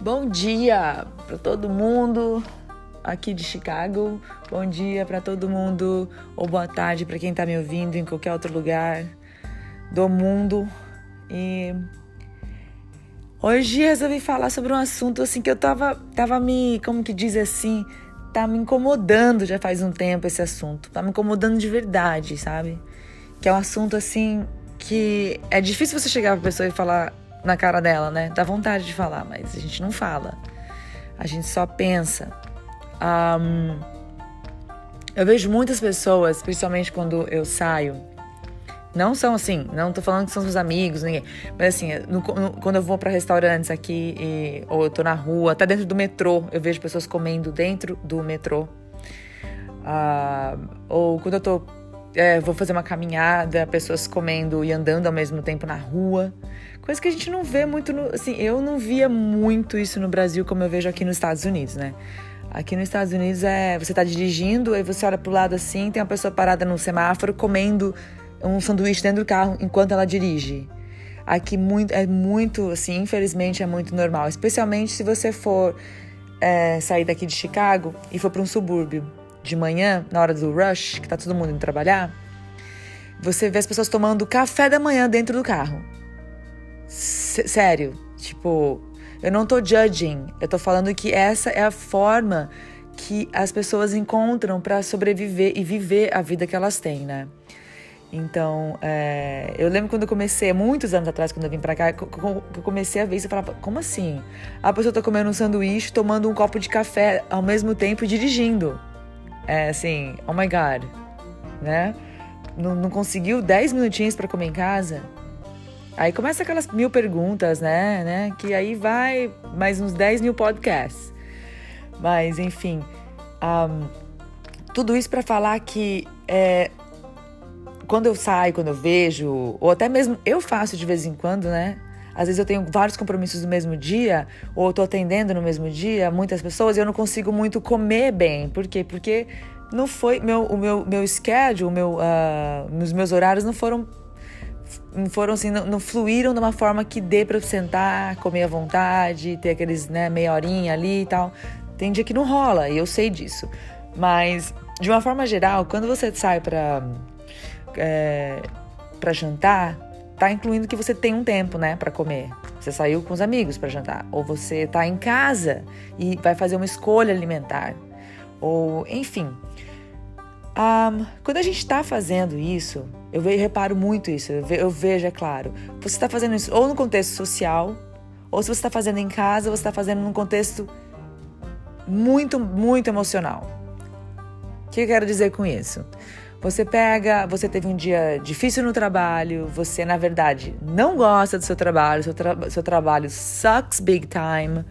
Bom dia para todo mundo aqui de Chicago. Bom dia para todo mundo ou boa tarde para quem está me ouvindo em qualquer outro lugar do mundo. E hoje resolvi falar sobre um assunto assim que eu tava tava me, como que diz assim, tá me incomodando já faz um tempo esse assunto. Tá me incomodando de verdade, sabe? Que é um assunto assim que é difícil você chegar pra pessoa e falar na cara dela, né? Dá vontade de falar, mas a gente não fala. A gente só pensa. Um, eu vejo muitas pessoas, principalmente quando eu saio, não são assim, não tô falando que são seus amigos, ninguém. Mas assim, no, no, quando eu vou para restaurantes aqui, e, ou eu tô na rua, até dentro do metrô, eu vejo pessoas comendo dentro do metrô. Uh, ou quando eu tô. É, vou fazer uma caminhada, pessoas comendo e andando ao mesmo tempo na rua. Coisa que a gente não vê muito no. Assim, eu não via muito isso no Brasil como eu vejo aqui nos Estados Unidos, né? Aqui nos Estados Unidos é. Você tá dirigindo, aí você olha pro lado assim, tem uma pessoa parada no semáforo comendo um sanduíche dentro do carro enquanto ela dirige. Aqui muito, é muito, assim, infelizmente é muito normal. Especialmente se você for é, sair daqui de Chicago e for para um subúrbio de manhã, na hora do rush, que tá todo mundo indo trabalhar, você vê as pessoas tomando café da manhã dentro do carro. S sério, tipo, eu não tô judging, eu tô falando que essa é a forma que as pessoas encontram para sobreviver e viver a vida que elas têm, né? Então, é, eu lembro quando eu comecei, muitos anos atrás, quando eu vim pra cá, que eu comecei a ver isso, eu falava, como assim? A pessoa tá comendo um sanduíche, tomando um copo de café ao mesmo tempo dirigindo. É assim, oh my God, né? Não, não conseguiu 10 minutinhos para comer em casa? Aí começa aquelas mil perguntas, né? né? Que aí vai mais uns 10 mil podcasts. Mas, enfim, um, tudo isso para falar que é, quando eu saio, quando eu vejo, ou até mesmo eu faço de vez em quando, né? Às vezes eu tenho vários compromissos no mesmo dia, ou eu tô atendendo no mesmo dia muitas pessoas e eu não consigo muito comer bem. Por quê? Porque não foi meu, o meu, meu schedule, meu, uh, os meus horários não foram foram assim, não, não, fluíram de uma forma que dê para sentar, comer à vontade, ter aqueles, né, meia horinha ali e tal. Tem dia que não rola, e eu sei disso. Mas, de uma forma geral, quando você sai para é, para jantar, tá incluindo que você tem um tempo, né, para comer. Você saiu com os amigos para jantar, ou você tá em casa e vai fazer uma escolha alimentar, ou enfim. Um, quando a gente está fazendo isso, eu reparo muito isso, eu vejo, é claro, você está fazendo isso ou no contexto social, ou se você está fazendo em casa, você está fazendo num contexto muito, muito emocional. O que eu quero dizer com isso? Você pega, você teve um dia difícil no trabalho, você na verdade não gosta do seu trabalho, seu, tra seu trabalho sucks big time,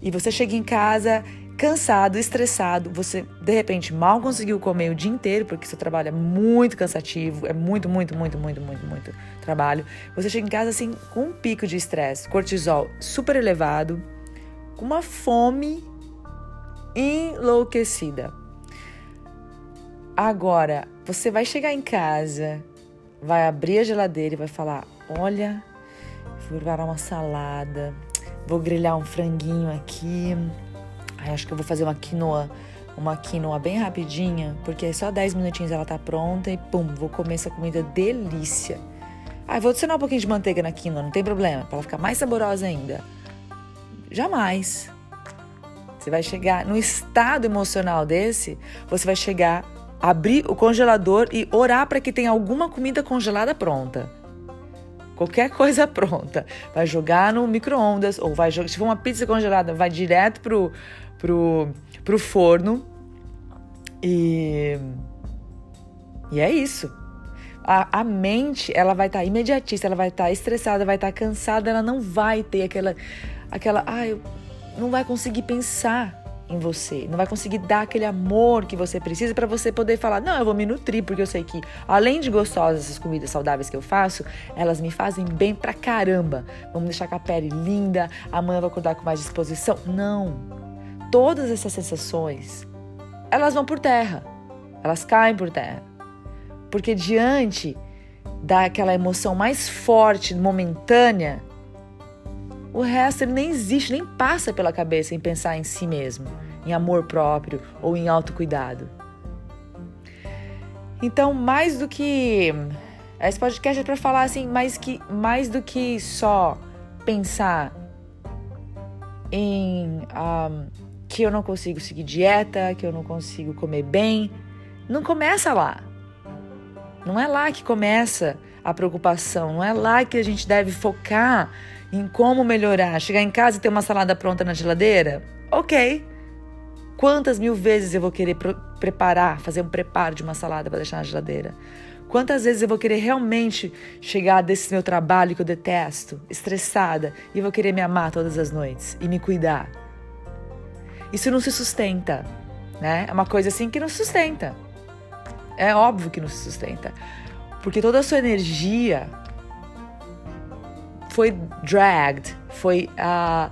e você chega em casa cansado, estressado, você de repente mal conseguiu comer o dia inteiro porque seu trabalho é muito cansativo, é muito, muito, muito, muito, muito, muito trabalho. Você chega em casa assim com um pico de estresse, cortisol super elevado, com uma fome enlouquecida. Agora, você vai chegar em casa, vai abrir a geladeira e vai falar: Olha, vou preparar uma salada, vou grelhar um franguinho aqui. Ai, acho que eu vou fazer uma quinoa, uma quinoa bem rapidinha, porque só 10 minutinhos ela tá pronta e pum, vou comer essa comida delícia. Ai, vou adicionar um pouquinho de manteiga na quinoa, não tem problema, para ela ficar mais saborosa ainda. Jamais. Você vai chegar no estado emocional desse, você vai chegar abrir o congelador e orar para que tenha alguma comida congelada pronta. Qualquer coisa pronta. Vai jogar no micro-ondas ou vai jogar. Se for uma pizza congelada, vai direto pro, pro, pro forno. E. E é isso. A, a mente, ela vai estar tá imediatista, ela vai estar tá estressada, vai estar tá cansada, ela não vai ter aquela. aquela ah, eu não vai conseguir pensar em você, não vai conseguir dar aquele amor que você precisa para você poder falar: "Não, eu vou me nutrir porque eu sei que além de gostosas essas comidas saudáveis que eu faço, elas me fazem bem pra caramba. Vamos deixar com a pele linda, amanhã eu vou acordar com mais disposição". Não. Todas essas sensações, elas vão por terra. Elas caem por terra. Porque diante daquela emoção mais forte, momentânea, o resto ele nem existe, nem passa pela cabeça em pensar em si mesmo, em amor próprio ou em autocuidado. Então, mais do que esse podcast é para falar assim, mais que mais do que só pensar em um, que eu não consigo seguir dieta, que eu não consigo comer bem, não começa lá. Não é lá que começa a preocupação, não é lá que a gente deve focar em como melhorar. Chegar em casa e ter uma salada pronta na geladeira? Ok. Quantas mil vezes eu vou querer preparar, fazer um preparo de uma salada para deixar na geladeira? Quantas vezes eu vou querer realmente chegar desse meu trabalho que eu detesto, estressada, e vou querer me amar todas as noites e me cuidar? Isso não se sustenta, né? É uma coisa assim que não se sustenta. É óbvio que não se sustenta. Porque toda a sua energia foi dragged, foi, uh,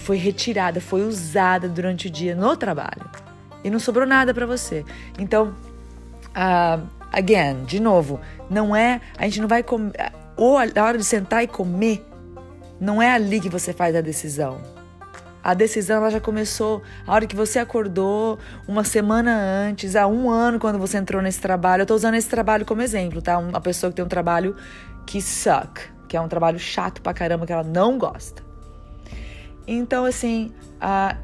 foi retirada, foi usada durante o dia no trabalho. E não sobrou nada para você. Então, uh, again, de novo, não é. A gente não vai comer. Ou na hora de sentar e comer, não é ali que você faz a decisão. A decisão ela já começou a hora que você acordou, uma semana antes, há um ano quando você entrou nesse trabalho. Eu estou usando esse trabalho como exemplo, tá? Uma pessoa que tem um trabalho que suck, que é um trabalho chato pra caramba, que ela não gosta. Então, assim, a,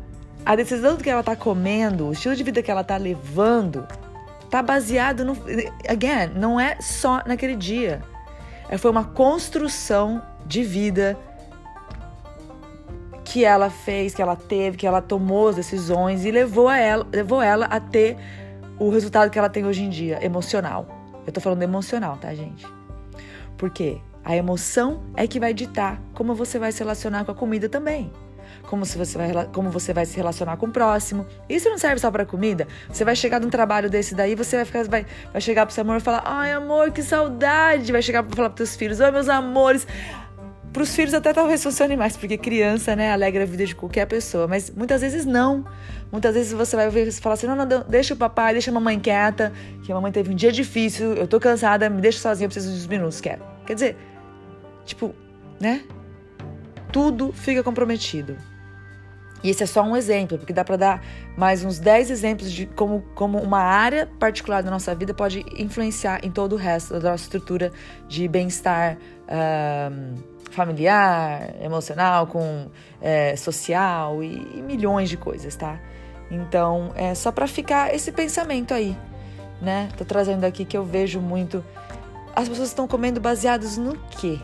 a decisão do que ela tá comendo, o estilo de vida que ela tá levando, tá baseado no. Again, não é só naquele dia. É, foi uma construção de vida que ela fez, que ela teve, que ela tomou as decisões e levou, a ela, levou ela a ter o resultado que ela tem hoje em dia, emocional. Eu tô falando emocional, tá, gente? Por quê? A emoção é que vai ditar como você vai se relacionar com a comida também. Como, se você vai, como você vai se relacionar com o próximo. Isso não serve só para comida. Você vai chegar num trabalho desse daí, você vai, ficar, vai, vai chegar pro seu amor e falar: Ai, amor, que saudade. Vai chegar pra falar pros teus filhos: Oi, meus amores. Para os filhos até talvez funcione mais, porque criança, né, alegra a vida de qualquer pessoa, mas muitas vezes não. Muitas vezes você vai ouvir falar assim: não, não, deixa o papai, deixa a mamãe quieta, que a mamãe teve um dia difícil, eu tô cansada, me deixa sozinha, eu preciso de uns minutos, quero. Quer dizer, tipo, né? Tudo fica comprometido. E esse é só um exemplo, porque dá para dar mais uns 10 exemplos de como, como uma área particular da nossa vida pode influenciar em todo o resto da nossa estrutura de bem-estar. Um, familiar, emocional, com é, social e, e, milhões de coisas, tá? Então, é só para ficar esse pensamento aí, né? Tô trazendo aqui que eu vejo muito. As pessoas estão comendo baseados no quê?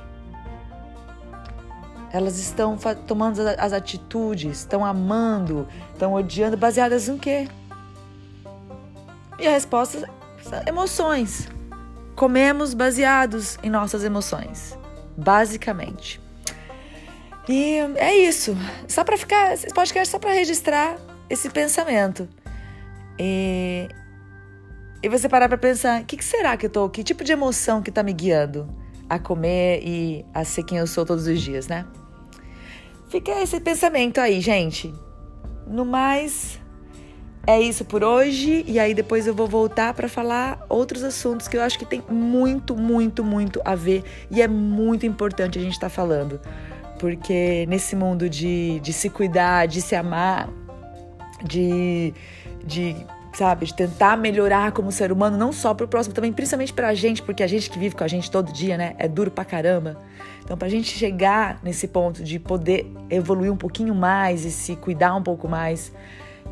Elas estão tomando as atitudes, estão amando, estão odiando, baseadas no quê? E a resposta são emoções. Comemos baseados em nossas emoções basicamente. E é isso. Só para ficar, esse podcast é só para registrar esse pensamento. E, e você parar para pensar, o que, que, será que eu tô, que tipo de emoção que tá me guiando a comer e a ser quem eu sou todos os dias, né? Fica esse pensamento aí, gente. No mais, é isso por hoje e aí depois eu vou voltar para falar outros assuntos que eu acho que tem muito, muito, muito a ver e é muito importante a gente estar tá falando. Porque nesse mundo de, de se cuidar, de se amar, de, de sabe, de tentar melhorar como ser humano, não só para o próximo, também principalmente para a gente, porque a gente que vive com a gente todo dia, né, é duro pra caramba. Então, para a gente chegar nesse ponto de poder evoluir um pouquinho mais e se cuidar um pouco mais,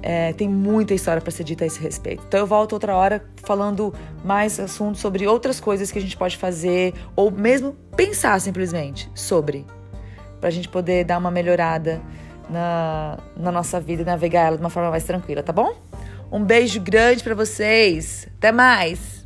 é, tem muita história para ser dita a esse respeito. Então eu volto outra hora falando mais assuntos sobre outras coisas que a gente pode fazer ou mesmo pensar simplesmente sobre, para a gente poder dar uma melhorada na, na nossa vida e navegar ela de uma forma mais tranquila, tá bom? Um beijo grande para vocês. Até mais.